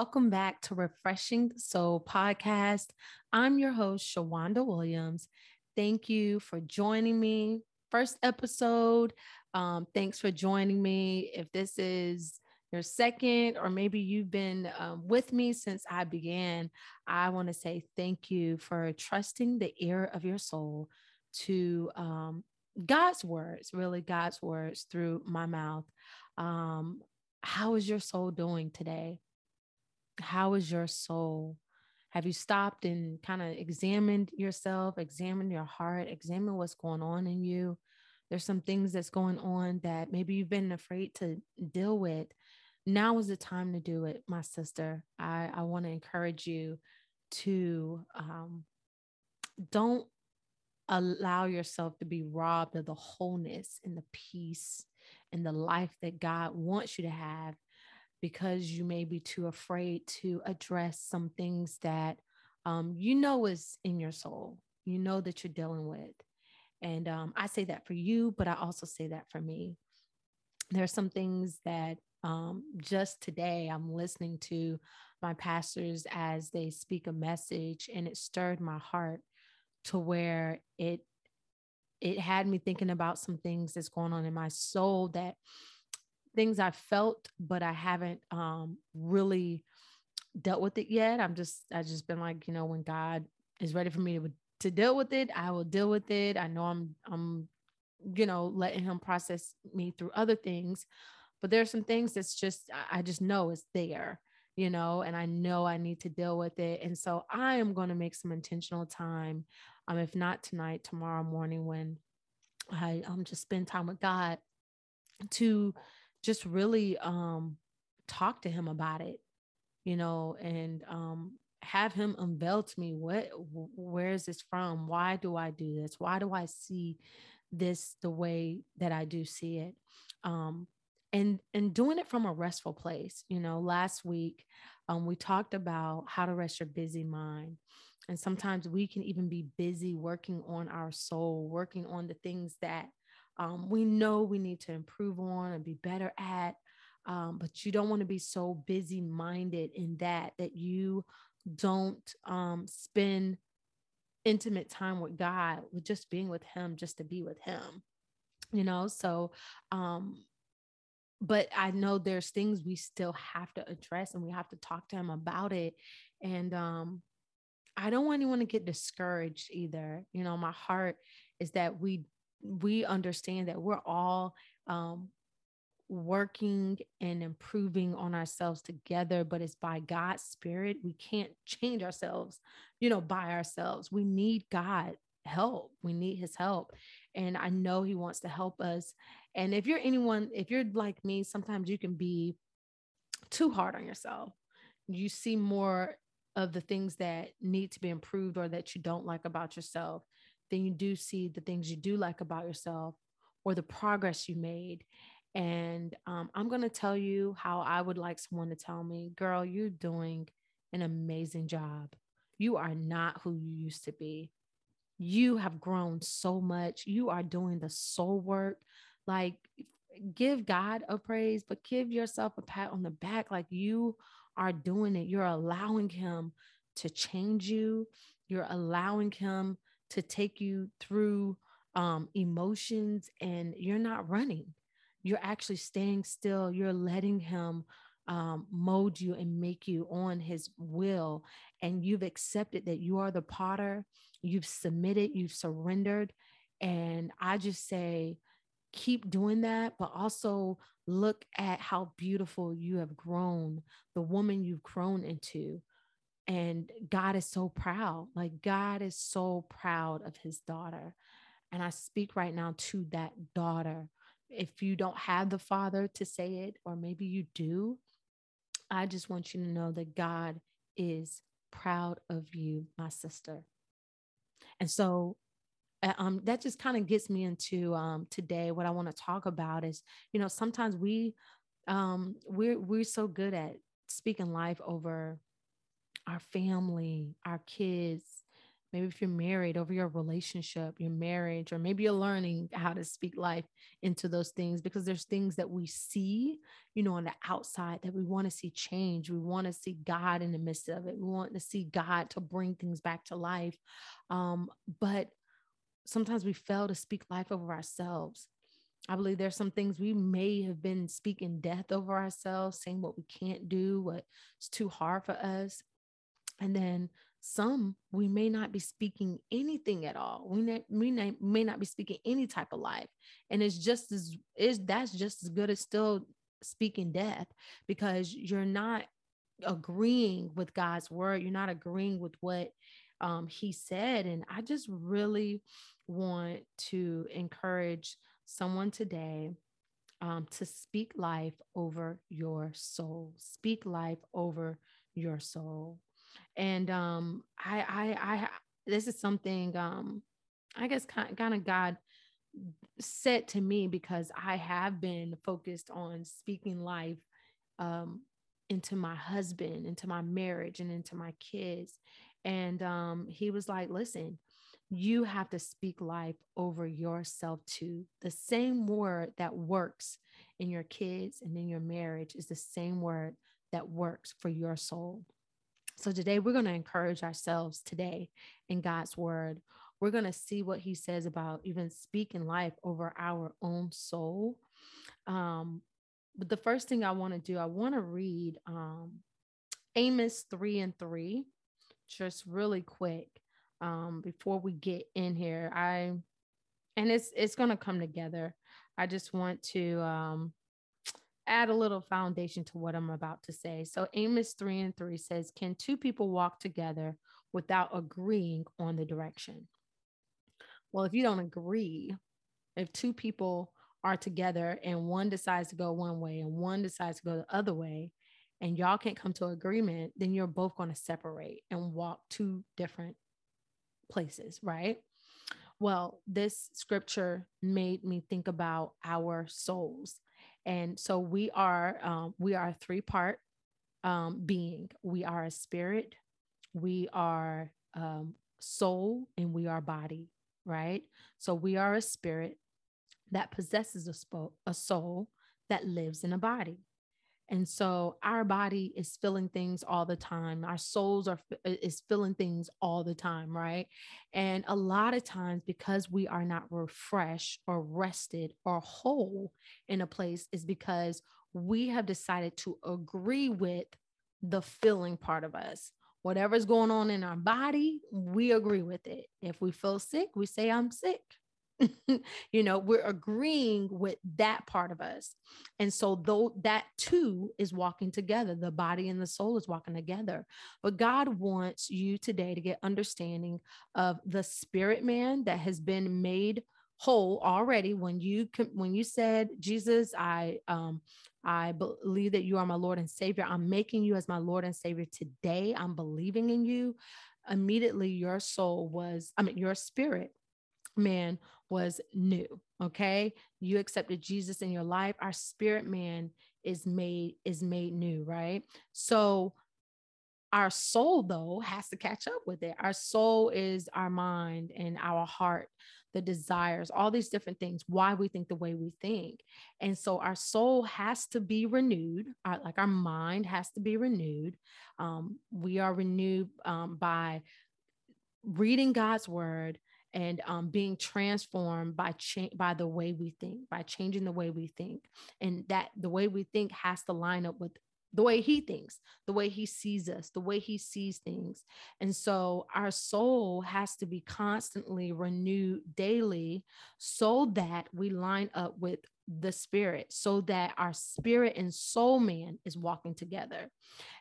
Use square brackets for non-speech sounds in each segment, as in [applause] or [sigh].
Welcome back to Refreshing the Soul podcast. I'm your host, Shawanda Williams. Thank you for joining me. First episode. Um, thanks for joining me. If this is your second, or maybe you've been um, with me since I began, I want to say thank you for trusting the ear of your soul to um, God's words, really God's words through my mouth. Um, how is your soul doing today? How is your soul? Have you stopped and kind of examined yourself, examined your heart, examined what's going on in you? There's some things that's going on that maybe you've been afraid to deal with. Now is the time to do it, my sister. I, I want to encourage you to um, don't allow yourself to be robbed of the wholeness and the peace and the life that God wants you to have because you may be too afraid to address some things that um, you know is in your soul, you know that you're dealing with. And um, I say that for you, but I also say that for me. There are some things that um, just today I'm listening to my pastors as they speak a message, and it stirred my heart to where it it had me thinking about some things that's going on in my soul that things I felt, but I haven't um, really dealt with it yet. I'm just, I just been like, you know, when God is ready for me to, to deal with it, I will deal with it. I know I'm, I'm, you know, letting him process me through other things, but there's some things that's just, I just know it's there, you know, and I know I need to deal with it. And so I am going to make some intentional time. Um, if not tonight, tomorrow morning, when I um just spend time with God to just really um talk to him about it you know and um have him unveil to me what where is this from? Why do i do this? Why do i see this the way that i do see it? Um and and doing it from a restful place you know last week um we talked about how to rest your busy mind and sometimes we can even be busy working on our soul working on the things that um, we know we need to improve on and be better at. Um, but you don't want to be so busy minded in that that you don't um, spend intimate time with God, with just being with Him, just to be with Him, you know. So, um, but I know there's things we still have to address and we have to talk to Him about it. And um, I don't want anyone to get discouraged either. You know, my heart is that we we understand that we're all um, working and improving on ourselves together, but it's by God's Spirit. We can't change ourselves, you know, by ourselves. We need God help. We need his help. And I know he wants to help us. And if you're anyone, if you're like me, sometimes you can be too hard on yourself. You see more of the things that need to be improved or that you don't like about yourself then you do see the things you do like about yourself or the progress you made. And um, I'm going to tell you how I would like someone to tell me, girl, you're doing an amazing job. You are not who you used to be. You have grown so much. You are doing the soul work. Like, give God a praise, but give yourself a pat on the back. Like, you are doing it. You're allowing Him to change you. You're allowing Him to take you through um, emotions and you're not running. You're actually staying still. You're letting him um, mold you and make you on his will. And you've accepted that you are the potter. You've submitted, you've surrendered. And I just say, keep doing that, but also look at how beautiful you have grown, the woman you've grown into. And God is so proud. Like, God is so proud of his daughter. And I speak right now to that daughter. If you don't have the father to say it, or maybe you do, I just want you to know that God is proud of you, my sister. And so uh, um, that just kind of gets me into um, today. What I want to talk about is, you know, sometimes we um, we're we're so good at speaking life over our family, our kids, maybe if you're married over your relationship your marriage or maybe you're learning how to speak life into those things because there's things that we see you know on the outside that we want to see change. We want to see god in the midst of it. We want to see god to bring things back to life. Um, but sometimes we fail to speak life over ourselves. I believe there's some things we may have been speaking death over ourselves, saying what we can't do, what's too hard for us. And then some we may not be speaking anything at all. We, may, we may not be speaking any type of life. And it's just as is that's just as good as still speaking death because you're not agreeing with god's word. You're not agreeing with what um, he said. And i just really want to encourage someone today um, to speak life over your soul. Speak life over your soul and um i i i this is something um i guess kind, of god said to me because i have been focused on speaking life um into my husband into my marriage and into my kids and um he was like listen you have to speak life over yourself too. The same word that works in your kids and in your marriage is the same word that works for your soul. So today we're going to encourage ourselves today in God's word. We're going to see what he says about even speaking life over our own soul. Um, but the first thing I want to do, I want to read um, Amos 3 and 3, just really quick um, before we get in here. I and it's it's going to come together. I just want to um, add a little foundation to what I'm about to say. So Amos 3 and 3 says, Can two people walk together without agreeing on the direction? Well, if you don't agree, if two people are together and one decides to go one way and one decides to go the other way, and y'all can't come to agreement, then you're both going to separate and walk two different places, right? Well, this scripture made me think about our souls and so we are um, we are a three part um, being. We are a spirit, we are um, soul, and we are body. Right. So we are a spirit that possesses a, spo- a soul that lives in a body. And so our body is feeling things all the time. Our souls are is feeling things all the time, right? And a lot of times because we are not refreshed or rested or whole in a place is because we have decided to agree with the feeling part of us. Whatever's going on in our body, we agree with it. If we feel sick, we say I'm sick. [laughs] you know we're agreeing with that part of us and so though that too is walking together the body and the soul is walking together but god wants you today to get understanding of the spirit man that has been made whole already when you when you said jesus i um I believe that you are my Lord and Savior. I'm making you as my Lord and Savior today. I'm believing in you. Immediately, your soul was, I mean, your spirit man was new. Okay. You accepted Jesus in your life. Our spirit man is made, is made new, right? So our soul though has to catch up with it. Our soul is our mind and our heart, the desires, all these different things, why we think the way we think. And so our soul has to be renewed, our, like our mind has to be renewed. Um, we are renewed um, by reading God's word, and um, being transformed by by the way we think, by changing the way we think, and that the way we think has to line up with the way he thinks, the way he sees us, the way he sees things. And so our soul has to be constantly renewed daily so that we line up with the spirit, so that our spirit and soul man is walking together.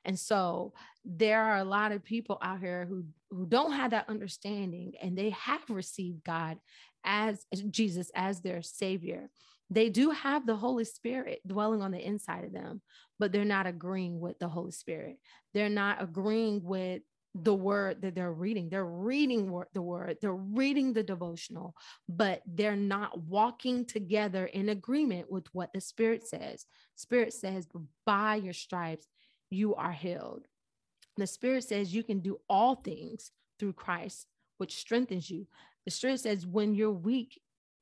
And so there are a lot of people out here who, who don't have that understanding and they have received God as Jesus as their savior they do have the Holy Spirit dwelling on the inside of them, but they're not agreeing with the Holy Spirit. They're not agreeing with the word that they're reading. They're reading the word, they're reading the devotional, but they're not walking together in agreement with what the Spirit says. Spirit says, by your stripes, you are healed. The Spirit says you can do all things through Christ, which strengthens you. The Spirit says, when you're weak,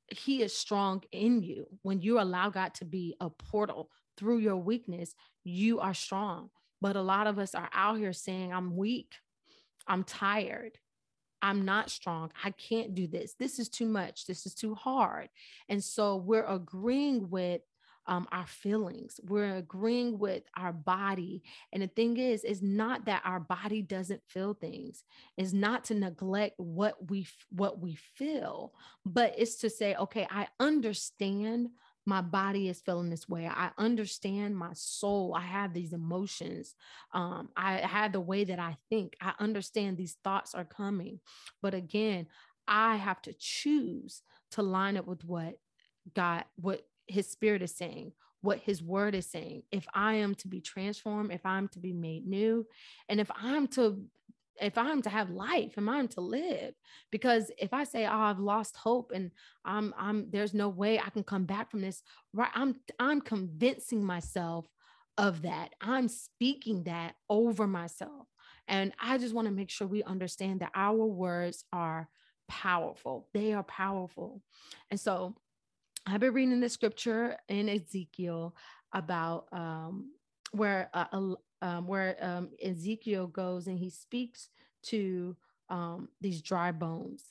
he is strong in you. When you allow God to be a portal through your weakness, you are strong. But a lot of us are out here saying, I'm weak, I'm tired, I'm not strong. I can't do this. This is too much. This is too hard. And so we're agreeing with um, our feelings. We're agreeing with our body. And the thing is, it's not that our body doesn't feel things. It's not to neglect what we what we feel, but it's to say, okay, I understand my body is feeling this way. I understand my soul. I have these emotions. Um, I have the way that I think. I understand these thoughts are coming. But again, I have to choose to line up with what God, what his spirit is saying, what his word is saying. If I am to be transformed, if I'm to be made new, and if I'm to if I'm to have life, if I'm to live, because if I say, "Oh, I've lost hope," and I'm, I'm, there's no way I can come back from this, right? I'm, I'm convincing myself of that. I'm speaking that over myself, and I just want to make sure we understand that our words are powerful. They are powerful, and so I've been reading the scripture in Ezekiel about um, where uh, um, where um, Ezekiel goes and he speaks to um, these dry bones.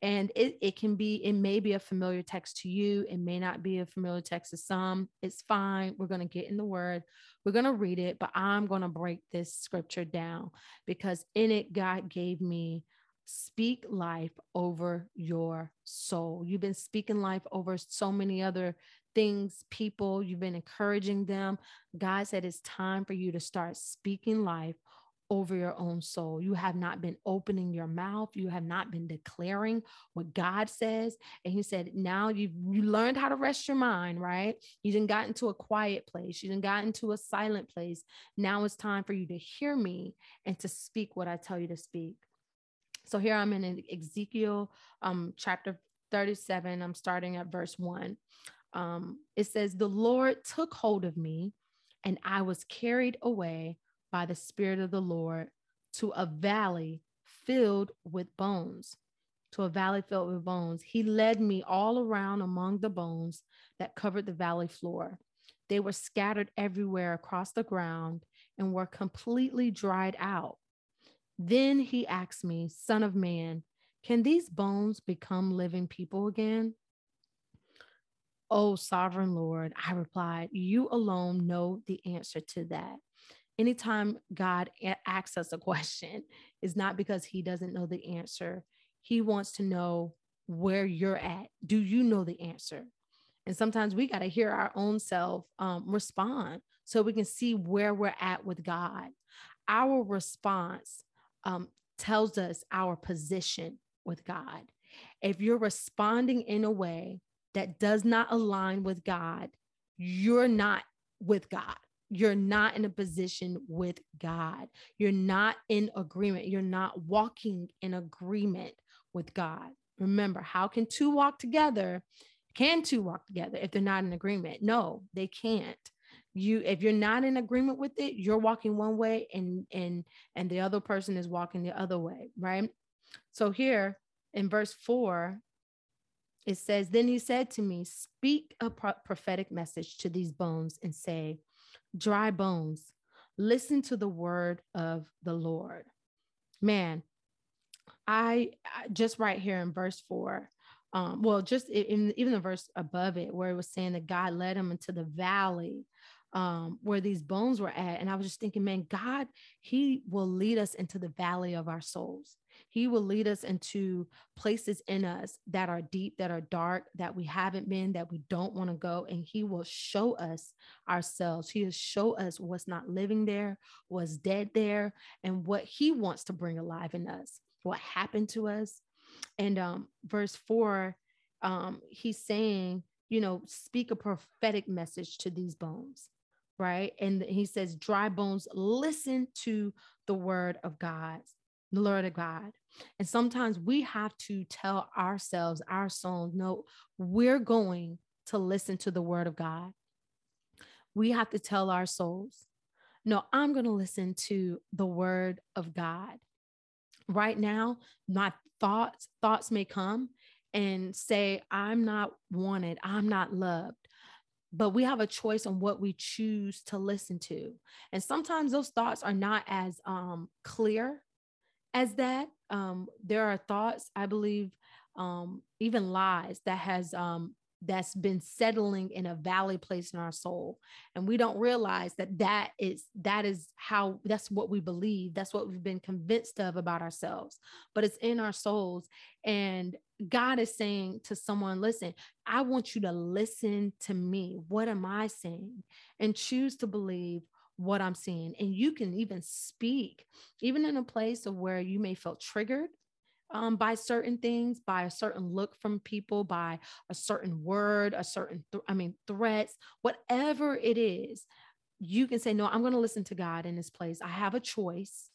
And it, it can be, it may be a familiar text to you. It may not be a familiar text to some. It's fine. We're going to get in the word. We're going to read it, but I'm going to break this scripture down because in it, God gave me speak life over your soul. You've been speaking life over so many other things, people, you've been encouraging them. God said it's time for you to start speaking life over your own soul. You have not been opening your mouth. You have not been declaring what God says. And he said, now you've you learned how to rest your mind, right? You didn't got into a quiet place. You didn't got into a silent place. Now it's time for you to hear me and to speak what I tell you to speak. So here I'm in Ezekiel um, chapter 37. I'm starting at verse one. Um, it says, The Lord took hold of me, and I was carried away by the Spirit of the Lord to a valley filled with bones. To a valley filled with bones. He led me all around among the bones that covered the valley floor. They were scattered everywhere across the ground and were completely dried out. Then he asked me, Son of man, can these bones become living people again? Oh, sovereign Lord, I replied, You alone know the answer to that. Anytime God asks us a question, it's not because he doesn't know the answer. He wants to know where you're at. Do you know the answer? And sometimes we got to hear our own self um, respond so we can see where we're at with God. Our response um, tells us our position with God. If you're responding in a way that does not align with God, you're not with God. You're not in a position with God. You're not in agreement. You're not walking in agreement with God. Remember, how can two walk together? Can two walk together if they're not in agreement? No, they can't you if you're not in agreement with it you're walking one way and and and the other person is walking the other way right? So here in verse 4 it says then he said to me speak a pro- prophetic message to these bones and say dry bones listen to the word of the lord man i just right here in verse 4 um, well, just in even the verse above it, where it was saying that God led him into the valley um, where these bones were at. And I was just thinking, man, God, He will lead us into the valley of our souls. He will lead us into places in us that are deep, that are dark, that we haven't been, that we don't want to go. And He will show us ourselves. He will show us what's not living there, what's dead there, and what He wants to bring alive in us, what happened to us. And um, verse four, um, He's saying, you know, speak a prophetic message to these bones right? And he says, dry bones, listen to the word of God, the word of God. And sometimes we have to tell ourselves, our souls, no, we're going to listen to the word of God. We have to tell our souls, no, I'm going to listen to the word of God. right now, my thoughts, thoughts may come and say, I'm not wanted, I'm not loved. But we have a choice on what we choose to listen to. And sometimes those thoughts are not as um, clear as that. Um, there are thoughts, I believe, um, even lies that has um, that's been settling in a valley place in our soul. And we don't realize that that is that is how that's what we believe that's what we've been convinced of about ourselves but it's in our souls. And god is saying to someone listen i want you to listen to me. What am i saying and choose to believe what i'm seeing. And you can even speak even in a place of where you may feel triggered um, by certain things, by a certain look from people, by a certain word, a certain, th- I mean, threats, whatever it is, you can say, No, I'm going to listen to God in this place. I have a choice.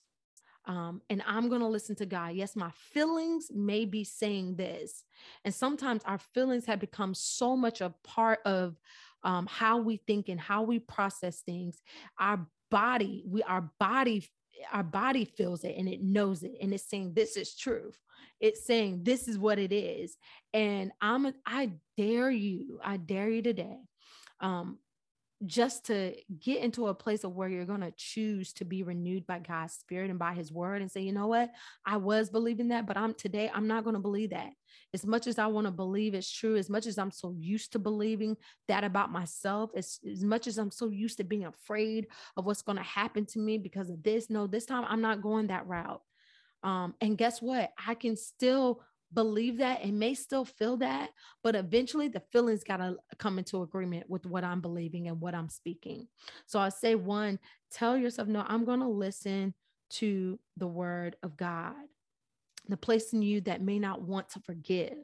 Um, and I'm going to listen to God. Yes, my feelings may be saying this. And sometimes our feelings have become so much a part of um, how we think and how we process things. Our body, we, our body our body feels it and it knows it and it's saying this is truth it's saying this is what it is and i'm a, i dare you i dare you today um just to get into a place of where you're going to choose to be renewed by God's spirit and by his word and say, you know what? I was believing that, but I'm today, I'm not going to believe that. As much as I want to believe it's true, as much as I'm so used to believing that about myself, as, as much as I'm so used to being afraid of what's going to happen to me because of this, no, this time I'm not going that route. Um, and guess what? I can still believe that and may still feel that, but eventually the feelings got to come into agreement with what I'm believing and what I'm speaking. So I say, one, tell yourself, no, I'm going to listen to the word of God. The place in you that may not want to forgive.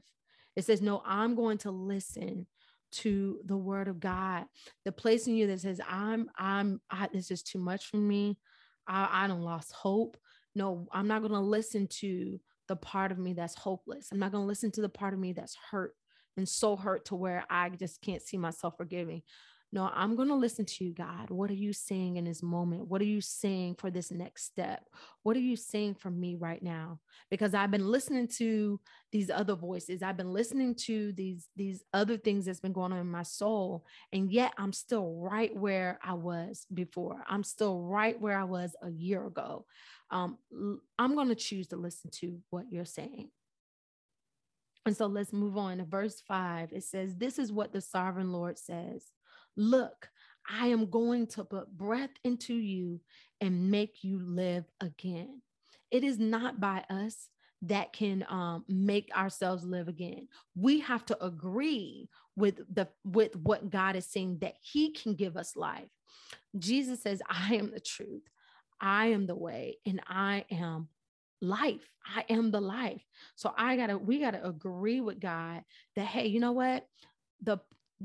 It says, no, I'm going to listen to the word of God. The place in you that says, I'm, I'm, I, this is too much for me. I, I don't lost hope. No, I'm not going to listen to the part of me that's hopeless. I'm not going to listen to the part of me that's hurt and so hurt to where I just can't see myself forgiving. No, I'm going to listen to you, God. What are you saying in this moment? What are you saying for this next step? What are you saying for me right now? Because I've been listening to these other voices. I've been listening to these these other things that's been going on in my soul, and yet I'm still right where I was before. I'm still right where I was a year ago um, I'm going to choose to listen to what you're saying. And so let's move on to verse five. It says, This is what the sovereign Lord says Look, I am going to put breath into you and make you live again. It is not by us that can um, make ourselves live again. We have to agree with the with what God is saying that He can give us life. Jesus says, "I am the truth. I am the way and I am life. I am the life. So I gotta, we gotta agree with God that, hey, you know what? The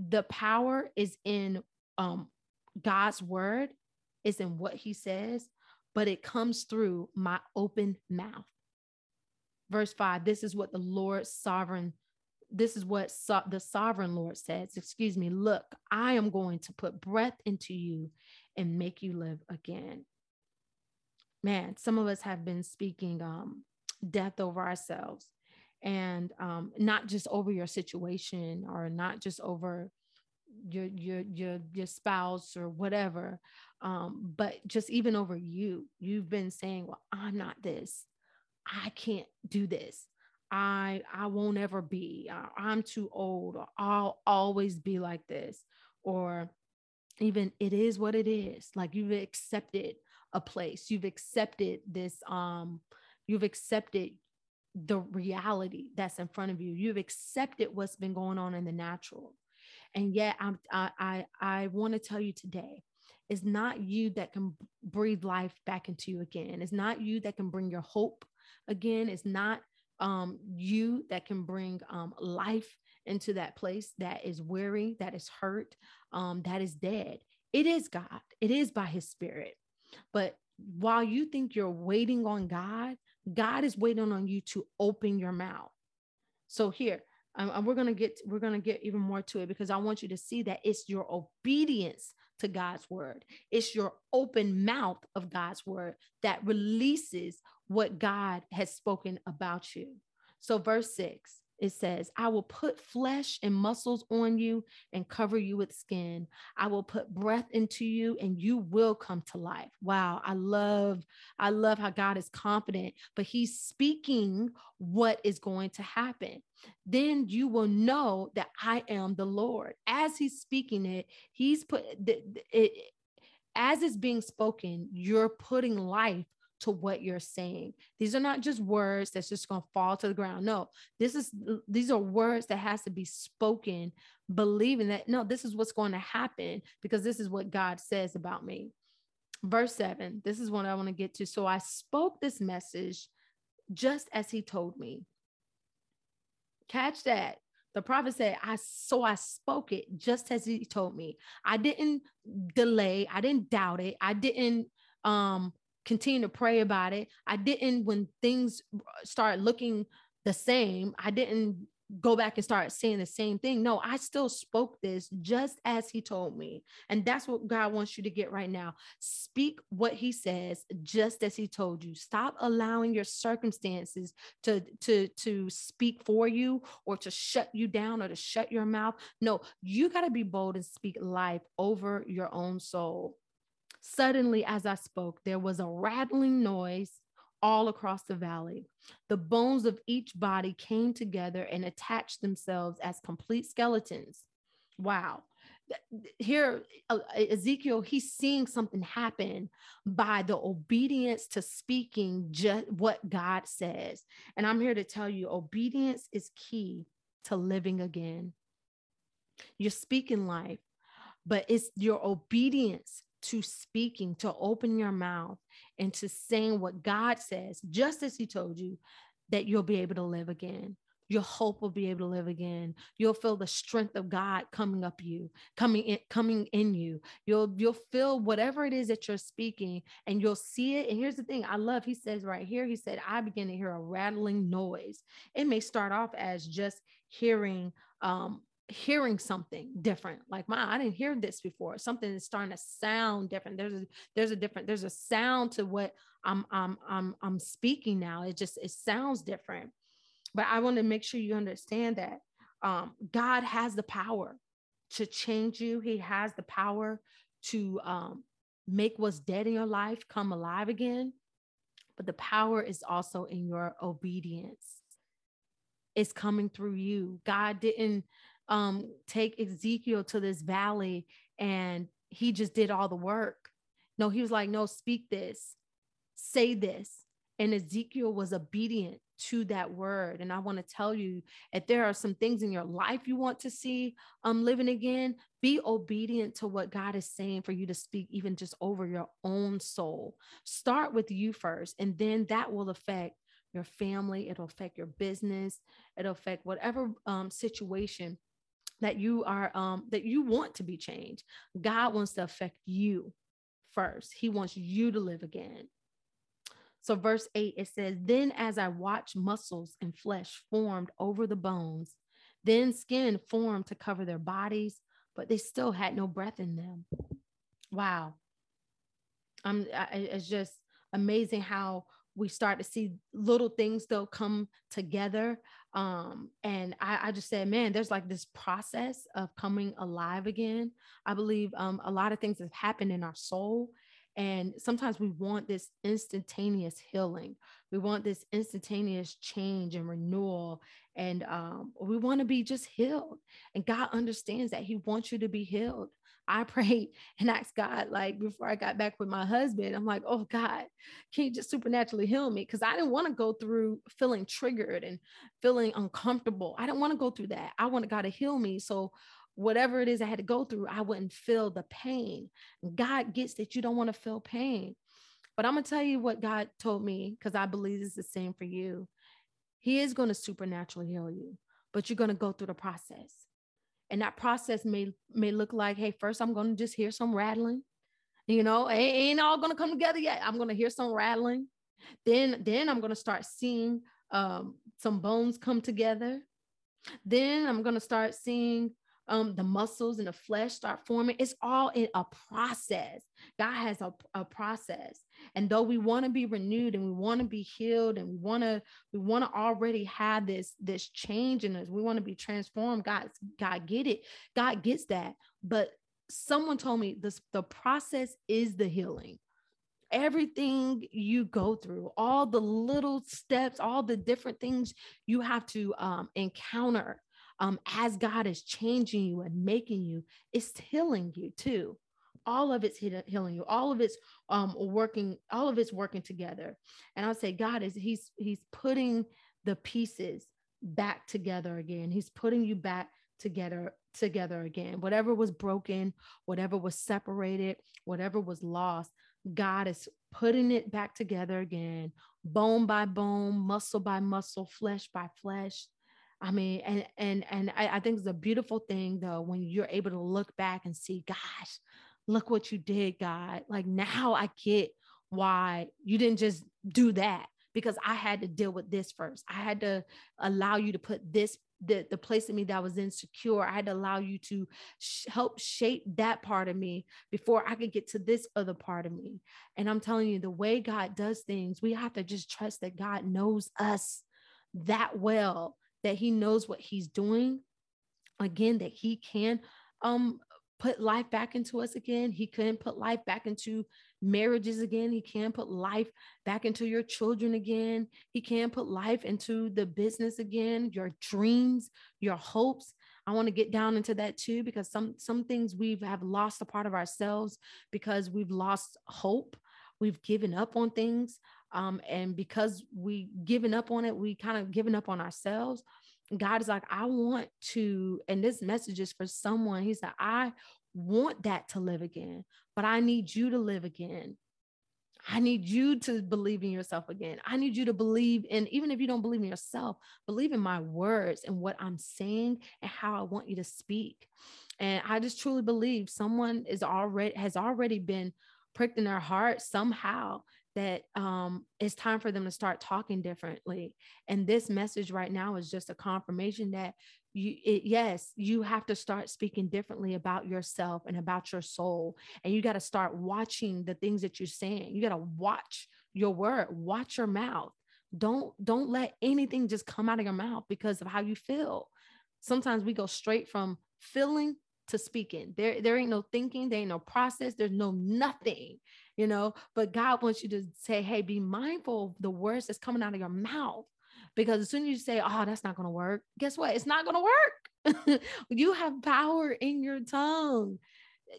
the power is in um God's word, is in what he says, but it comes through my open mouth. Verse five, this is what the Lord sovereign this is what so- the sovereign Lord says. Excuse me. Look, I am going to put breath into you and make you live again man, some of us have been speaking um, death over ourselves and um, not just over your situation or not just over your your your your spouse or whatever um, but just even over you you've been saying well i'm not this. I can't do this. I i won't ever be. I'm too old or i'll always be like this. Or even it is what it is. Like you've accepted a place. You've accepted this um you've accepted the reality that's in front of you. You've accepted what's been going on in the natural. And yet I'm, i i i want to tell you today it's not you that can breathe life back into you again. It's not you that can bring your hope again. It's not um, you that can bring um, life into that place that is weary that is hurt um, that is dead. It is god. It is by his spirit. But while you think you're waiting on God, God is waiting on you to open your mouth. So here, um, we're gonna get we're gonna get even more to it because I want you to see that it's your obedience to God's word. It's your open mouth of God's word that releases what God has spoken about you. So, verse six it says, I will put flesh and muscles on you and cover you with skin. I will put breath into you and you will come to life. Wow. I love, I love how God is confident, but he's speaking what is going to happen. Then you will know that I am the Lord. As he's speaking it, he's put it, it as it's being spoken, you're putting life to what you're saying. These are not just words that's just going to fall to the ground. No, this is these are words that has to be spoken believing that no, this is what's going to happen because this is what God says about me. Verse 7. This is what I want to get to. So I spoke this message just as he told me. Catch that. The prophet said, I so I spoke it just as he told me. I didn't delay, I didn't doubt it, I didn't um continue to pray about it. I didn't, when things start looking the same, I didn't go back and start saying the same thing. No, I still spoke this just as he told me. And that's what God wants you to get right now. Speak what he says just as he told you. Stop allowing your circumstances to to to speak for you or to shut you down or to shut your mouth. No, you got to be bold and speak life over your own soul. Suddenly, as I spoke, there was a rattling noise all across the valley. The bones of each body came together and attached themselves as complete skeletons. Wow. Here, uh, Ezekiel, he's seeing something happen by the obedience to speaking just what God says. And I'm here to tell you obedience is key to living again. You're speaking life, but it's your obedience to speaking, to open your mouth and to saying what God says, just as He told you, that you'll be able to live again. Your hope will be able to live again. You'll feel the strength of God coming up you, coming in, coming in you. You'll you'll feel whatever it is that you're speaking, and you'll see it. And here's the thing: I love. He says right here. He said, "I begin to hear a rattling noise." It may start off as just hearing um, hearing something different like my i didn't hear this before. Something is starting to sound different. There's a there's a different there's a sound to what i'm i'm i'm, I'm speaking now. It just it sounds different. But i want to make sure you understand that um, god has the power to change you. He has the power to um, make what's dead in your life come alive again. But the power is also in your obedience. It's coming through you. God didn't um, take Ezekiel to this valley and he just did all the work. No, he was like, no, speak this, say this. And Ezekiel was obedient to that word. And I want to tell you if there are some things in your life you want to see um living again, be obedient to what God is saying for you to speak, even just over your own soul. Start with you first, and then that will affect your family, it'll affect your business, it'll affect whatever um, situation that you are um that you want to be changed. God wants to affect you first. He wants you to live again. So verse 8 it says then as i watched muscles and flesh formed over the bones then skin formed to cover their bodies but they still had no breath in them. Wow. Um it's just amazing how we start to see little things though come together um and I, I just said man there's like this process of coming alive again. I believe um a lot of things have happened in our soul and sometimes we want this instantaneous healing. We want this instantaneous change and renewal and um, we want to be just healed and god understands that he wants you to be healed I prayed [laughs] and asked God, like before I got back with my husband, I'm like, oh God, can you just supernaturally heal me? Because I didn't want to go through feeling triggered and feeling uncomfortable. I didn't want to go through that. I wanted God to heal me. So whatever it is I had to go through, I wouldn't feel the pain. God gets that you don't want to feel pain. But I'm gonna tell you what God told me, because I believe it's the same for you. He is going to supernaturally heal you, but you're going to go through the process and that process may may look like hey first i'm going to just hear some rattling you know it ain't all going to come together yet i'm going to hear some rattling then then i'm going to start seeing um, some bones come together then i'm going to start seeing um, the muscles and the flesh start forming. It's all in a process. God has a, a process. And though we want to be renewed and we want to be healed and we want to, we want to already have this, this change in us. We want to be transformed. God, God get it. God gets that. But someone told me this, the process is the healing everything you go through, all the little steps, all the different things you have to um, encounter um, as God is changing you and making you, it's healing you too. All of it's healing you. All of it's um, working. All of it's working together. And I'll say, God is He's He's putting the pieces back together again. He's putting you back together together again. Whatever was broken, whatever was separated, whatever was lost, God is putting it back together again, bone by bone, muscle by muscle, flesh by flesh. I mean, and and and I, I think it's a beautiful thing though when you're able to look back and see, gosh, look what you did, God. Like now I get why you didn't just do that because I had to deal with this first. I had to allow you to put this the, the place in me that was insecure. I had to allow you to sh- help shape that part of me before I could get to this other part of me. And I'm telling you, the way God does things, we have to just trust that God knows us that well, that He knows what He's doing. Again, that He can um put life back into us again. He can put life back into marriages again. He can put life back into your children again. He can put life into the business again, your dreams, your hopes. I want to get down into that too because some some things we have have lost a part of ourselves because we've lost hope. We've given up on things. Um, and because we given up on it, we kind of given up on ourselves. God is like, I want to, and this message is for someone. He said, I want that to live again, but I need you to live again. I need you to believe in yourself again. I need you to believe in, even if you don't believe in yourself, believe in my words and what I'm saying and how I want you to speak. And I just truly believe someone is already has already been pricked in their heart somehow that um, it's time for them to start talking differently. And this message right now is just a confirmation that you, it, yes, you have to start speaking differently about yourself and about your soul. And you got to start watching the things that you're saying. You got to watch your word, watch your mouth. Don't don't let anything just come out of your mouth because of how you feel. Sometimes we go straight from feeling to speaking. There, there ain't no thinking, there ain't no process, there's no nothing you know, but God wants you to say, hey, be mindful of the words that's coming out of your mouth. Because as soon as you say, oh, that's not going to work, guess what? It's not going to work. [laughs] you have power in your tongue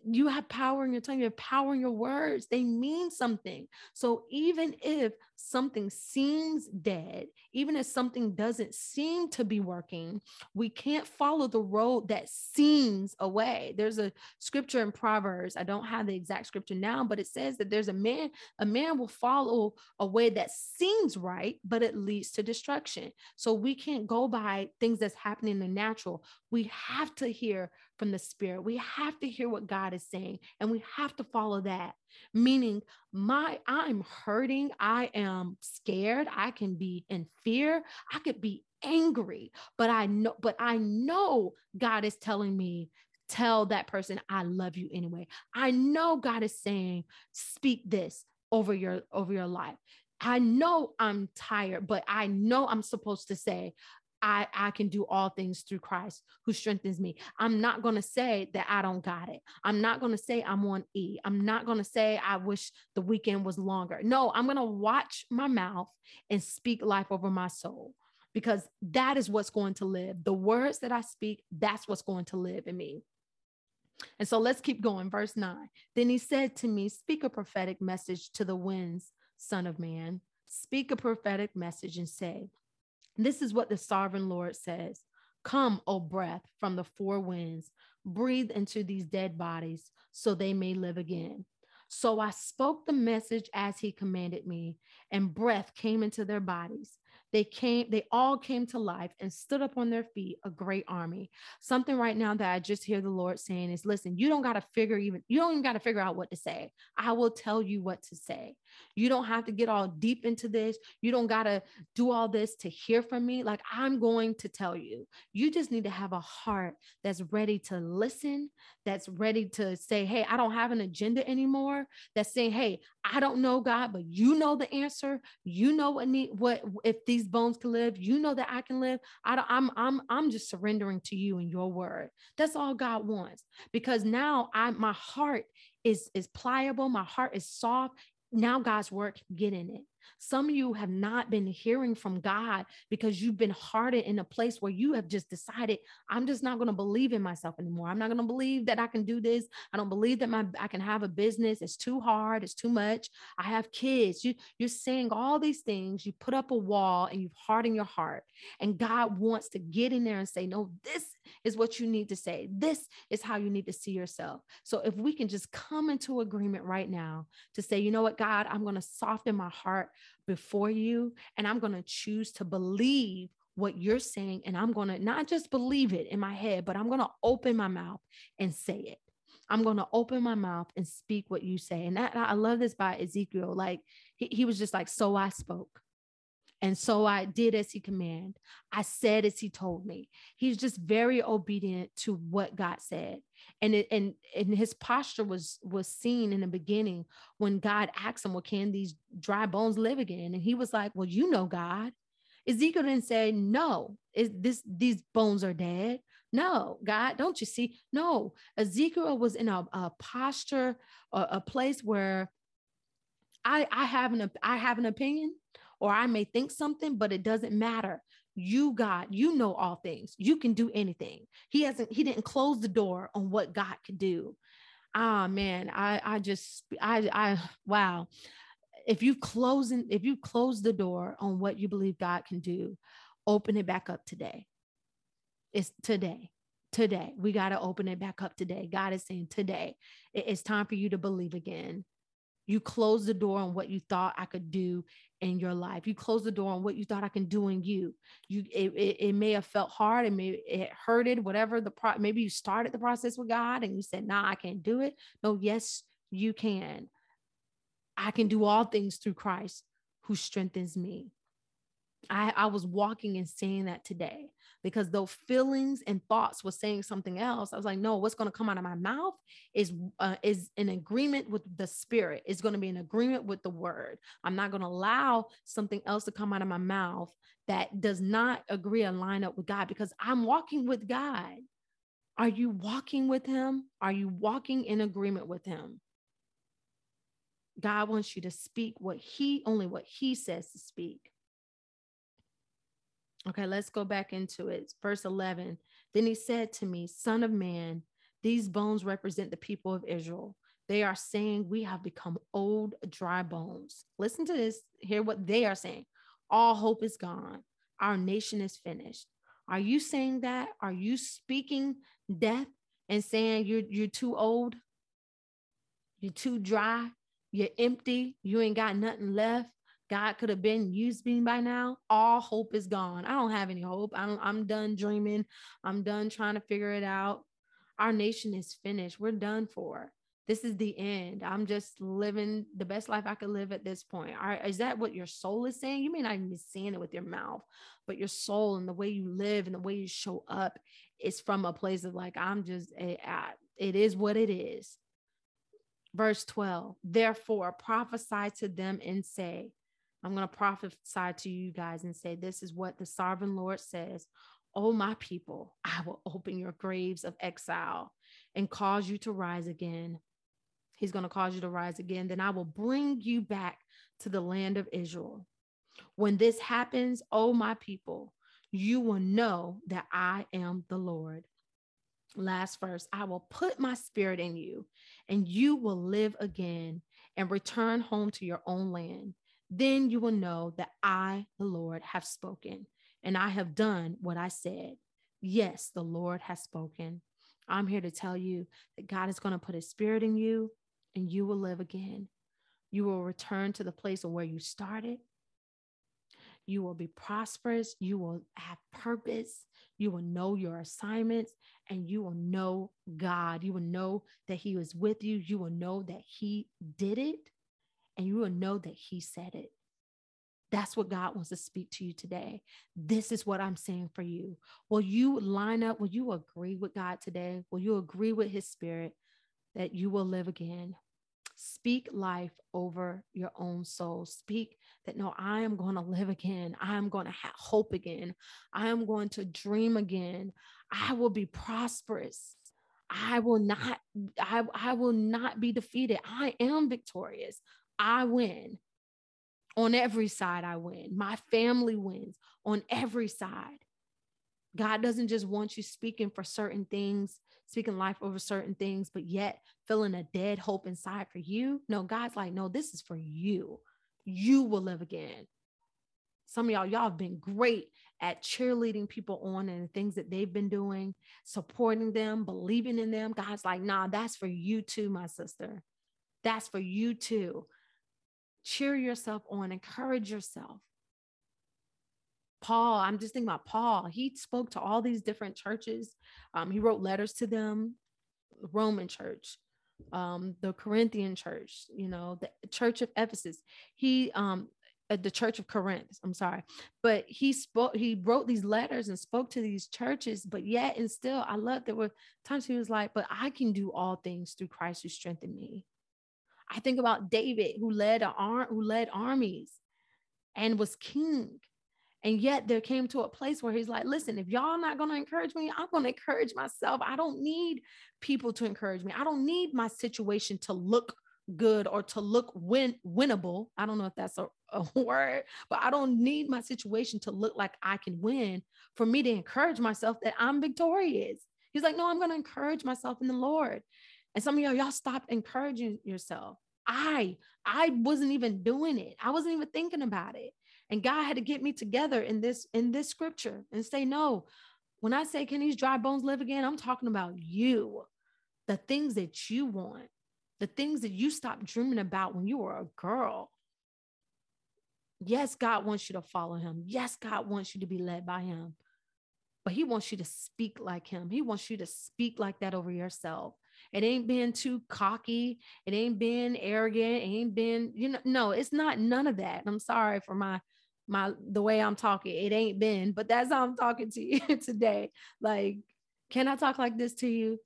you have power in your tongue, you have power in your words. They mean something. So even if something seems dead, even if something doesn't seem to be working, we can't follow the road that seems away. There's a scripture in Proverbs. I don't have the exact scripture now, but it says that there's a man, a man will follow a way that seems right, but it leads to destruction. So we can't go by things that's happening in the natural. We have to hear from the spirit. We have to hear what God is saying and we have to follow that. Meaning my I'm hurting, I am scared, I can be in fear, I could be angry, but I know but I know God is telling me tell that person I love you anyway. I know God is saying speak this over your over your life. I know I'm tired, but I know I'm supposed to say, I, I can do all things through Christ who strengthens me. I'm not going to say that I don't got it. I'm not going to say I'm on E. I'm not going to say I wish the weekend was longer. No, I'm going to watch my mouth and speak life over my soul because that is what's going to live. The words that I speak, that's what's going to live in me. And so let's keep going. Verse 9. Then he said to me, Speak a prophetic message to the winds, Son of Man. Speak a prophetic message and say, this is what the sovereign Lord says Come, O breath from the four winds, breathe into these dead bodies so they may live again. So I spoke the message as he commanded me, and breath came into their bodies. They came, they all came to life and stood up on their feet, a great army. Something right now that I just hear the Lord saying is listen, you don't got to figure even, you don't even got to figure out what to say. I will tell you what to say. You don't have to get all deep into this. You don't got to do all this to hear from me. Like I'm going to tell you. You just need to have a heart that's ready to listen, that's ready to say, Hey, I don't have an agenda anymore. That's saying, Hey, I don't know God, but you know the answer. You know what need what if these bones can live. You know that I can live. I don't, I'm I'm I'm just surrendering to you and your word. That's all God wants. Because now I my heart is is pliable, my heart is soft. Now God's work get in it. Some of you have not been hearing from God because you've been hardened in a place where you have just decided, I'm just not going to believe in myself anymore. I'm not going to believe that I can do this. I don't believe that my I can have a business. It's too hard. It's too much. I have kids. You, you're saying all these things. You put up a wall and you've hardened your heart. And God wants to get in there and say, No, this is what you need to say. This is how you need to see yourself. So if we can just come into agreement right now to say, you know what, God, I'm going to soften my heart before you and I'm going to choose to believe what you're saying. And I'm going to not just believe it in my head, but I'm going to open my mouth and say it. I'm going to open my mouth and speak what you say. And that, I love this by Ezekiel. Like he, he was just like, so I spoke. And so I did as he commanded. I said as he told me. He's just very obedient to what God said. And it, and and his posture was was seen in the beginning when God asked him, "Well, can these dry bones live again?" And he was like, "Well, you know, God." Ezekiel didn't say, "No, is this these bones are dead." No, God, don't you see? No, Ezekiel was in a, a posture, a, a place where I I have an I have an opinion or I may think something, but it doesn't matter. You, God, you know all things. You can do anything. He hasn't, he didn't close the door on what God could do. Ah, man, I, I just, I, I, wow. If you closing, if you close the door on what you believe God can do, open it back up today. It's today today. We got to open it back up today. God is saying today, it's time for you to believe again. You close the door on what you thought I could do in your life. You close the door on what you thought I can do in you. You it, it, it may have felt hard, it may it hurted, whatever the pro maybe you started the process with God and you said, nah, I can't do it. No, yes, you can. I can do all things through Christ who strengthens me. I, I was walking and saying that today because though feelings and thoughts was saying something else, I was like, no, what's going to come out of my mouth is uh, is in agreement with the spirit. It's going to be in agreement with the word. I'm not going to allow something else to come out of my mouth that does not agree and line up with God because I'm walking with God. Are you walking with him? Are you walking in agreement with him? God wants you to speak what he only what he says to speak. Okay, let's go back into it. Verse 11. Then he said to me, Son of man, these bones represent the people of Israel. They are saying, We have become old, dry bones. Listen to this. Hear what they are saying. All hope is gone. Our nation is finished. Are you saying that? Are you speaking death and saying you're, you're too old? You're too dry? You're empty? You ain't got nothing left? God could have been used me by now, all hope is gone. I don't have any hope. I'm, I'm done dreaming. I'm done trying to figure it out. Our nation is finished. We're done for. This is the end. I'm just living the best life I could live at this point. All right. is that what your soul is saying? You may not even be saying it with your mouth, but your soul and the way you live and the way you show up is from a place of like, I'm just, a, I, it is what it is. Verse 12, therefore prophesy to them and say, I'm going to prophesy to you guys and say, This is what the sovereign Lord says. Oh, my people, I will open your graves of exile and cause you to rise again. He's going to cause you to rise again. Then I will bring you back to the land of Israel. When this happens, oh, my people, you will know that I am the Lord. Last verse I will put my spirit in you, and you will live again and return home to your own land. Then you will know that I, the Lord, have spoken and I have done what I said. Yes, the Lord has spoken. I'm here to tell you that God is going to put his spirit in you and you will live again. You will return to the place of where you started. You will be prosperous. You will have purpose. You will know your assignments and you will know God. You will know that He was with you. You will know that He did it and you will know that He said it. That's what God wants to speak to you today. This is what I'm saying for you. Will you line up? Will you agree with God today? Will you agree with His Spirit that you will live again? Speak life over your own soul. Speak that no, I am going to live again. I am going to have hope again. I am going to dream again. I will be prosperous. I will not, I, I will not be defeated. I am victorious. I win. On every side, I win. My family wins on every side. God doesn't just want you speaking for certain things, speaking life over certain things, but yet feeling a dead hope inside for you. No, God's like, no, this is for you. You will live again. Some of y'all, y'all have been great at cheerleading people on and the things that they've been doing, supporting them, believing in them. God's like, nah, that's for you too, my sister. That's for you too. Cheer yourself on, encourage yourself. Paul, I'm just thinking about Paul. He spoke to all these different churches. Um, he wrote letters to them, Roman church, um, the Corinthian church, you know, the church of Ephesus. He, um, uh, the church of Corinth, I'm sorry, but he spoke, he wrote these letters and spoke to these churches, but yet and still, I love there were times he was like, but I can do all things through Christ who strengthened me. I think about David who led a arm, who led armies and was king and yet there came to a place where he's like, listen, if y'all not going to encourage me, I'm going to encourage myself. I don't need people to encourage me. I don't need my situation to look good or to look win winnable. I don't know if that's a, [laughs] a word, but I don't need my situation to look like I can win for me to encourage myself that I'm victorious. He's like, no, I'm going to encourage myself in the Lord. And some of y'all, y'all stop encouraging yourself. I, I wasn't even doing it. I wasn't even thinking about it. And God had to get me together in this in this scripture and say, no, when I say can these dry bones live again, I'm talking about you, the things that you want, the things that you stopped dreaming about when you were a girl. Yes, God wants you to follow him. Yes, God wants you to be led by him. But he wants you to speak like him. He wants you to speak like that over yourself. It ain't been too cocky. It ain't been arrogant. It ain't been, you know, no, it's not none of that. I'm sorry for my my the way I'm talking. It ain't been, but that's how I'm talking to you [laughs] today. Like, can I talk like this to you?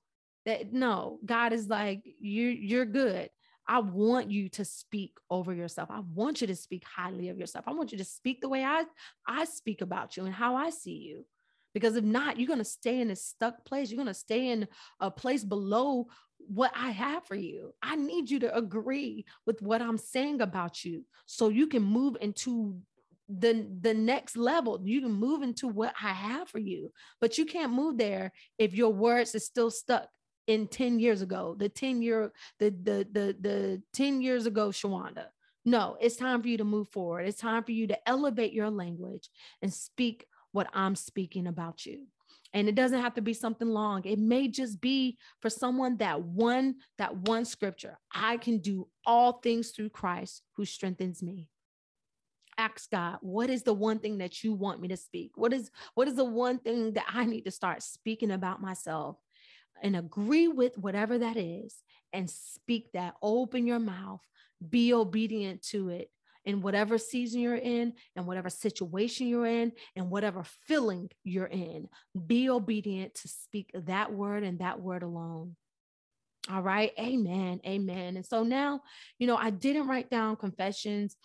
That no, God is like, you you're good. I want you to speak over yourself. I want you to speak highly of yourself. I want you to speak the way I I speak about you and how I see you. Because if not, you're going to stay in a stuck place. You're going to stay in a place below what I have for you. I need you to agree with what I'm saying about you so you can move into the the next level you can move into what i have for you but you can't move there if your words is still stuck in 10 years ago the 10 year the the the, the 10 years ago shawanda no it's time for you to move forward it's time for you to elevate your language and speak what i'm speaking about you and it doesn't have to be something long it may just be for someone that one that one scripture i can do all things through christ who strengthens me ask God, what is the one thing that you want me to speak? What is what is the one thing that I need to start speaking about myself? And agree with whatever that is and speak that. Open your mouth, be obedient to it in whatever season you're in and whatever situation you're in and whatever feeling you're in. Be obedient to speak that word and that word alone. All right. Amen. Amen. And so now, you know, I didn't write down confessions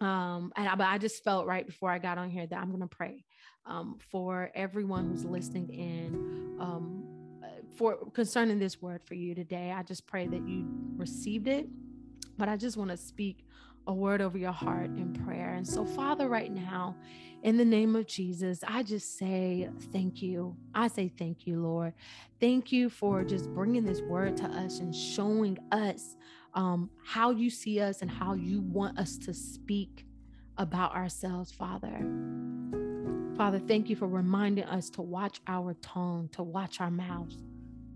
um, and I, but I just felt right before I got on here that I'm going to pray um, for everyone who's listening in um, uh, for concerning this word for you today. I just pray that you received it, but I just want to speak a word over your heart in prayer. And so, Father, right now, in the name of Jesus, I just say thank you. I say thank you, Lord. Thank you for just bringing this word to us and showing us um, how you see us and how you want us to speak about ourselves, Father. Father, thank you for reminding us to watch our tongue, to watch our mouths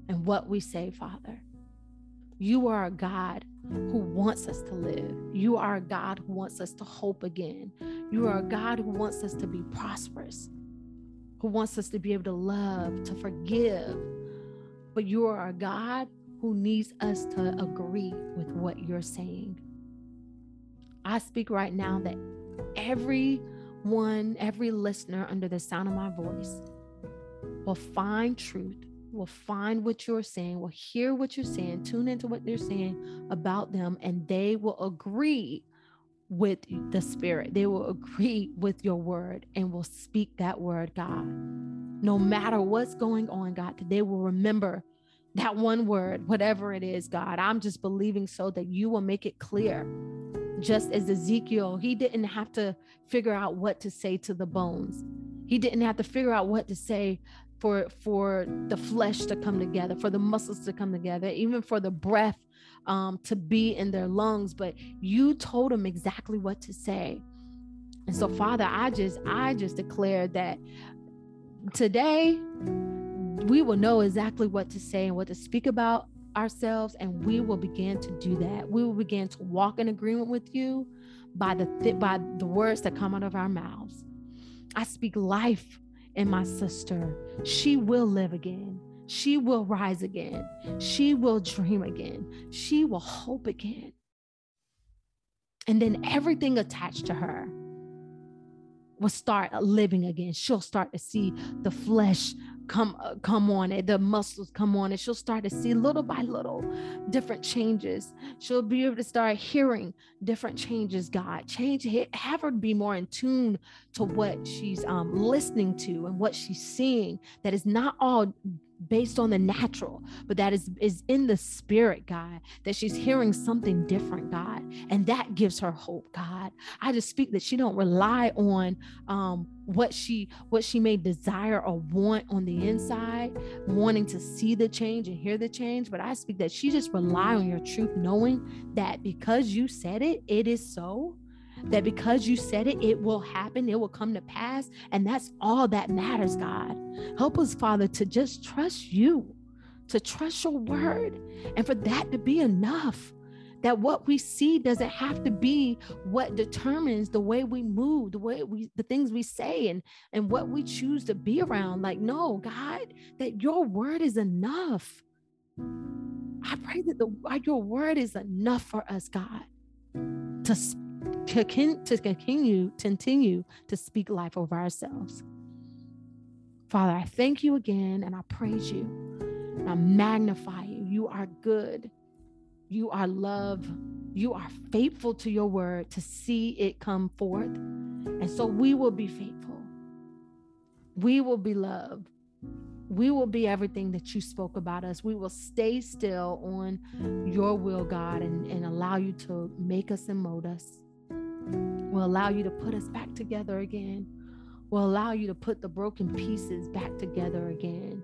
and what we say, Father. You are a God who wants us to live. You are a God who wants us to hope again. You are a God who wants us to be prosperous, who wants us to be able to love, to forgive. But you are a God who needs us to agree with what you're saying. I speak right now that everyone, every listener under the sound of my voice will find truth, will find what you're saying, will hear what you're saying, tune into what they're saying about them, and they will agree with the Spirit. They will agree with your word and will speak that word, God. No matter what's going on, God, they will remember that one word, whatever it is, God. I'm just believing so that you will make it clear. Just as Ezekiel, he didn't have to figure out what to say to the bones. He didn't have to figure out what to say for for the flesh to come together, for the muscles to come together, even for the breath um, to be in their lungs. But you told them exactly what to say. And so, Father, I just I just declare that today we will know exactly what to say and what to speak about ourselves and we will begin to do that we will begin to walk in agreement with you by the th- by the words that come out of our mouths i speak life in my sister she will live again. She will rise again. She will dream again. She will hope again. And then everything attached to her will start living again. She'll start to see the flesh come uh, come on it the muscles come on and she'll start to see little by little different changes. She'll be able to start hearing different changes god. Change have her be more in tune to what she's um, listening to and what she's seeing that is not all based on the natural, but that is is in the spirit, God, that she's hearing something different, God, and that gives her hope, God. I just speak that she don't rely on um, what she what she may desire or want on the inside, wanting to see the change and hear the change, but I speak that she just rely on your truth, knowing that because you said it, it is so that because you said it, it will happen, it will come to pass. And that's all that matters, God. Help us, Father, to just trust you, to trust your word, and for that to be enough. That what we see doesn't have to be what determines the way we move, the way we, the things we say, and and what we choose to be around. Like, no, God, that your word is enough. I pray that the your word is enough for us, God, to to continue, continue to speak life over ourselves. Father, I thank you again and I praise you and I magnify you. You are good. You are love. You are faithful to your word to see it come forth. And so we will be faithful. We will be loved. We will be everything that you spoke about us. We will stay still on your will, God, and, and allow you to make us and mold us will allow you to put us back together again, will allow you to put the broken pieces back together again.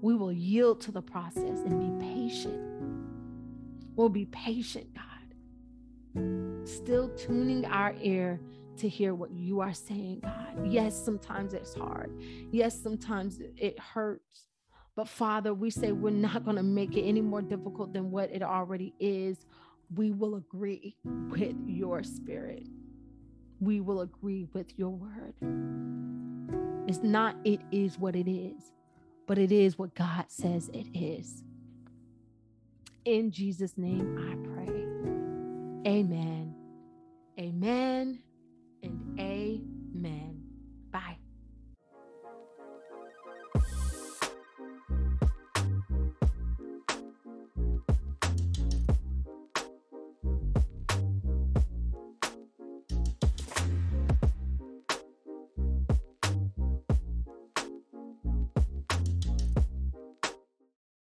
We will yield to the process and be patient. We'll be patient, God. Still tuning our ear to hear what you are saying, God. Yes, sometimes it's hard. Yes, sometimes it hurts. But Father, we say we're not going to make it any more difficult than what it already is. We will agree with your spirit we will agree with your word. It's not, it is what it is, but it is what God says it is. In Jesus' name I pray. Amen. Amen and amen.